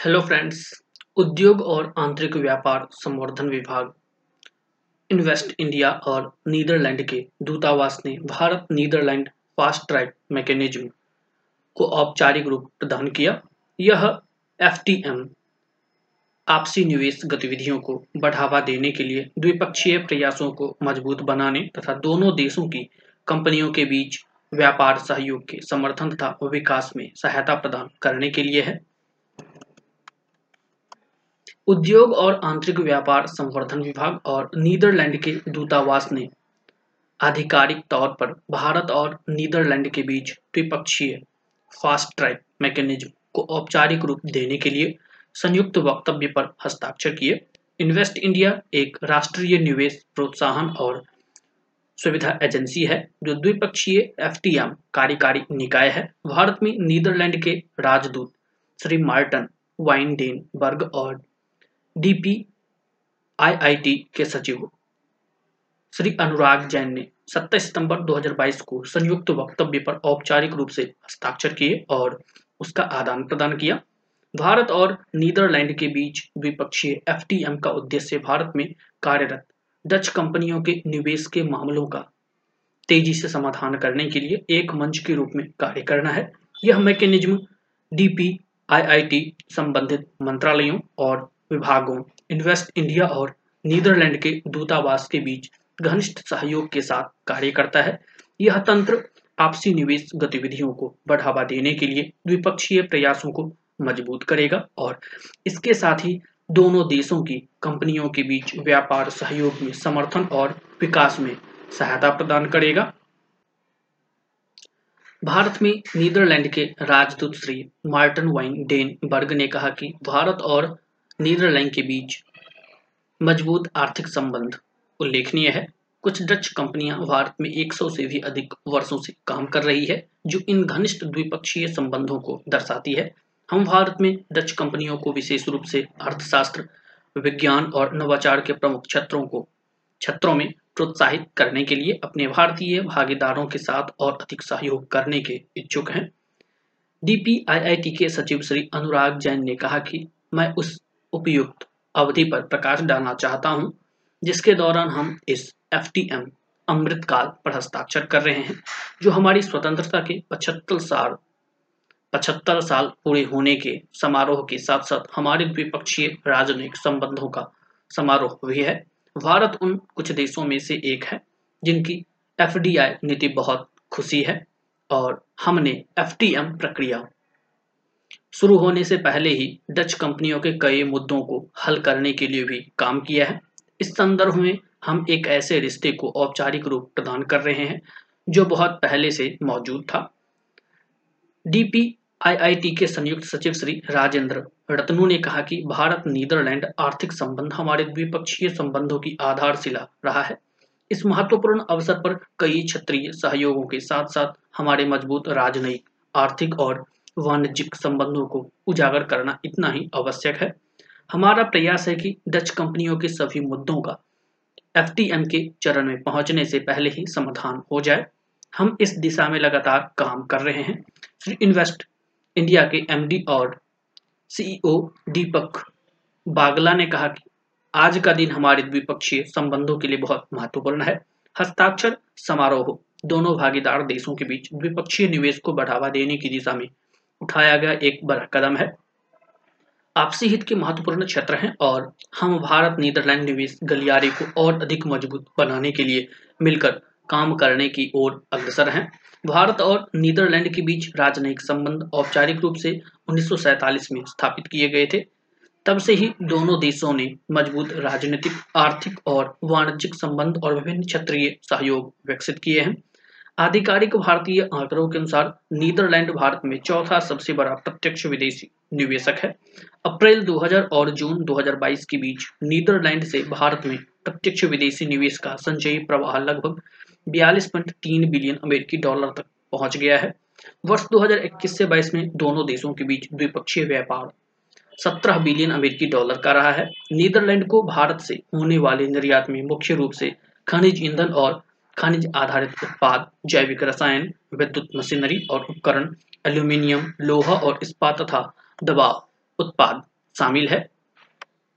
Hello friends उद्योग और आंतरिक व्यापार संवर्धन विभाग। इन्वेस्ट इंडिया और नीदरलैंड के दूतावास ने Bharat Netherlands fast track mechanism को औपचारिक रूप प्रदान किया। यह एफटीएम आपसी निवेश गतिविधियों को बढ़ावा देने के लिए द्विपक्षीय प्रयासों को मज़बूत बनाने तथा दोनों देशों की कंपनियों के बीच व्यापार सहयोग के समर्थन तथा विकास में सहायता प्रदान करने के लिए है। उद्योग और आंतरिक व्यापार संवर्धन विभाग और नीदरलैंड के दूतावास ने आधिकारिक तौर पर भारत और नीदरलैंड के बीच द्विपक्षीय फास्ट ट्रैक मैकेनिज्म को औपचारिक रूप देने के लिए संयुक्त वक्तव्य पर हस्ताक्षर किए। इन्वेस्ट इंडिया एक राष्ट्रीय निवेश प्रोत्साहन और सुविधा एजेंसी है, जो द्विपक्षीय एफटीएम कार्यकारी निकाय है। भारत में नीदरलैंड के राजदूत श्री मार्टन वाइनडेन बर्ग और डीपी आईआईटी के सचिव। श्री अनुराग जैन ने 27 सितंबर 2022 को संयुक्त वक्तव्य पर औपचारिक रूप से हस्ताक्षर किए और उसका आदान प्रदान किया। भारत और नीदरलैंड के बीच द्विपक्षीय एफटीएम का उद्देश्य भारत में कार्यरत डच कंपनियों के निवेश के मामलों का तेज़ी से समाधान करने के लिए एक मंच के रूप में कार्य करना है। यह मैकेनिज्म डीपी आईआईटी संबंधित मंत्रालयों और विभागों इन्वेस्ट इंडिया और नीदरलैंड के दूतावास के बीच घनिष्ठ सहयोग के साथ कार्य करता है। यह तंत्र आपसी निवेश गतिविधियों को बढ़ावा देने के लिए द्विपक्षीय प्रयासों को मज़बूत करेगा और इसके साथ ही दोनों देशों की कंपनियों के बीच व्यापार सहयोग में समर्थन और विकास में सहायता प्रदान करेगा। भारत में नीदरलैंड के राजदूत Shri Maarten van den Berg ने कहा कि भारत और नीदरलैंड के बीच मज़बूत आर्थिक संबंध। उल्लेखनीय है, कुछ डच कंपनियाँ भारत में 100 से भी अधिक वर्षों से काम कर रही है, जो इन घनिष्ठ द्विपक्षीय संबंधों को दर्शाती है। हम भारत में डच कंपनियों को विशेष रूप से अर्थशास्त्र, विज्ञान और नवाचार के प्रमुख क्षेत्रों को, क्षेत्रों में प्रोत्साहित करने के लिए अपने भारतीय भागीदारों के साथ और अधिक सहयोग करने के इच्छुक हैं। डीपीआईआईटी के सचिव श्री अनुराग जैन ने कहा कि मैं उस उपयुक्त अवधि पर प्रकाश डालना चाहता हूँ, जिसके दौरान हम इस एफ़ टी एम अमृतकाल पर हस्ताक्षर कर रहे हैं, जो हमारी स्वतंत्रता के पचहत्तर साल पचहत्तर साल पूरे होने के समारोह के साथ साथ हमारे द्विपक्षीय राजनयिक संबंधों का समारोह भी है। भारत उन कुछ देशों में से एक है, जिनकी एफडीआई नीति बहुत खुशी है, और हमने एफटीएम प्रक्रिया शुरू होने से पहले ही डच कंपनियों के कई मुद्दों को हल करने के लिए भी काम किया है। इस संदर्भ में हम एक ऐसे रिश्ते को औपचारिक रूप प्रदान कर रहे हैं, जो बहुत पहले से मौजूद था। डीपी आईआईटी के संयुक्त सचिव श्री राजेंद्र रत्नू ने कहा कि भारत नीदरलैंड आर्थिक संबंध हमारे द्विपक्षीय संबंधों की आधारशिला रहा है। इस महत्वपूर्ण अवसर पर कई क्षेत्रीय सहयोगों के साथ साथ हमारे मज़बूत राजनयिक, आर्थिक और वाणिज्यिक संबंधों को उजागर करना इतना ही आवश्यक है। हमारा प्रयास है कि डच कंपनियों के सभी मुद्दों का एफटीएम के चरण में पहुँचने से पहले ही समाधान हो जाए। हम इस दिशा में लगातार काम कर रहे हैं। श्री इन्वेस्ट इंडिया के एमडी और सीईओ दीपक बागला ने कहा कि आज का दिन हमारे द्विपक्षीय संबंधों के लिए बहुत महत्वपूर्ण है। हस्ताक्षर समारोह दोनों भागीदार देशों के बीच द्विपक्षीय निवेश को बढ़ावा देने की दिशा में उठाया गया एक बड़ा कदम है। आपसी हित के महत्वपूर्ण क्षेत्र हैं और हम भारत, नीदरलैंड निवेश, गलियारे को और अधिक मज़बूत बनाने के लिए मिलकर काम करने की ओर अग्रसर हैं। भारत और नीदरलैंड के बीच राजनयिक संबंध औपचारिक रूप से उन्नीस में स्थापित किए गए थे। तब से ही दोनों देशों ने मज़बूत राजनीतिक, आर्थिक और वाणिज्यिक संबंध और विभिन्न क्षेत्रीय सहयोग विकसित किए हैं। आधिकारिक भारतीय आंकड़ों के अनुसार नीदरलैंड भारत में चौथा सबसे बड़ा प्रत्यक्ष विदेशी निवेशक है। अप्रैल 2000 और जून 2022 के बीच नीदरलैंड से भारत में प्रत्यक्ष विदेशी निवेश का संचयी प्रवाह लगभग 42.3 बिलियन अमेरिकी डॉलर तक पहुँच गया है। वर्ष 2021 से 22 में दोनों देशों के बीच द्विपक्षीय व्यापार 17 बिलियन अमेरिकी डॉलर का रहा है। नीदरलैंड को भारत से होने वाले निर्यात में मुख्य रूप से खनिज ईंधन और खनिज आधारित उत्पाद, जैविक रसायन, विद्युत मशीनरी और उपकरण, एल्यूमिनियम, लोहा और इस्पात तथा दबाव उत्पाद शामिल है।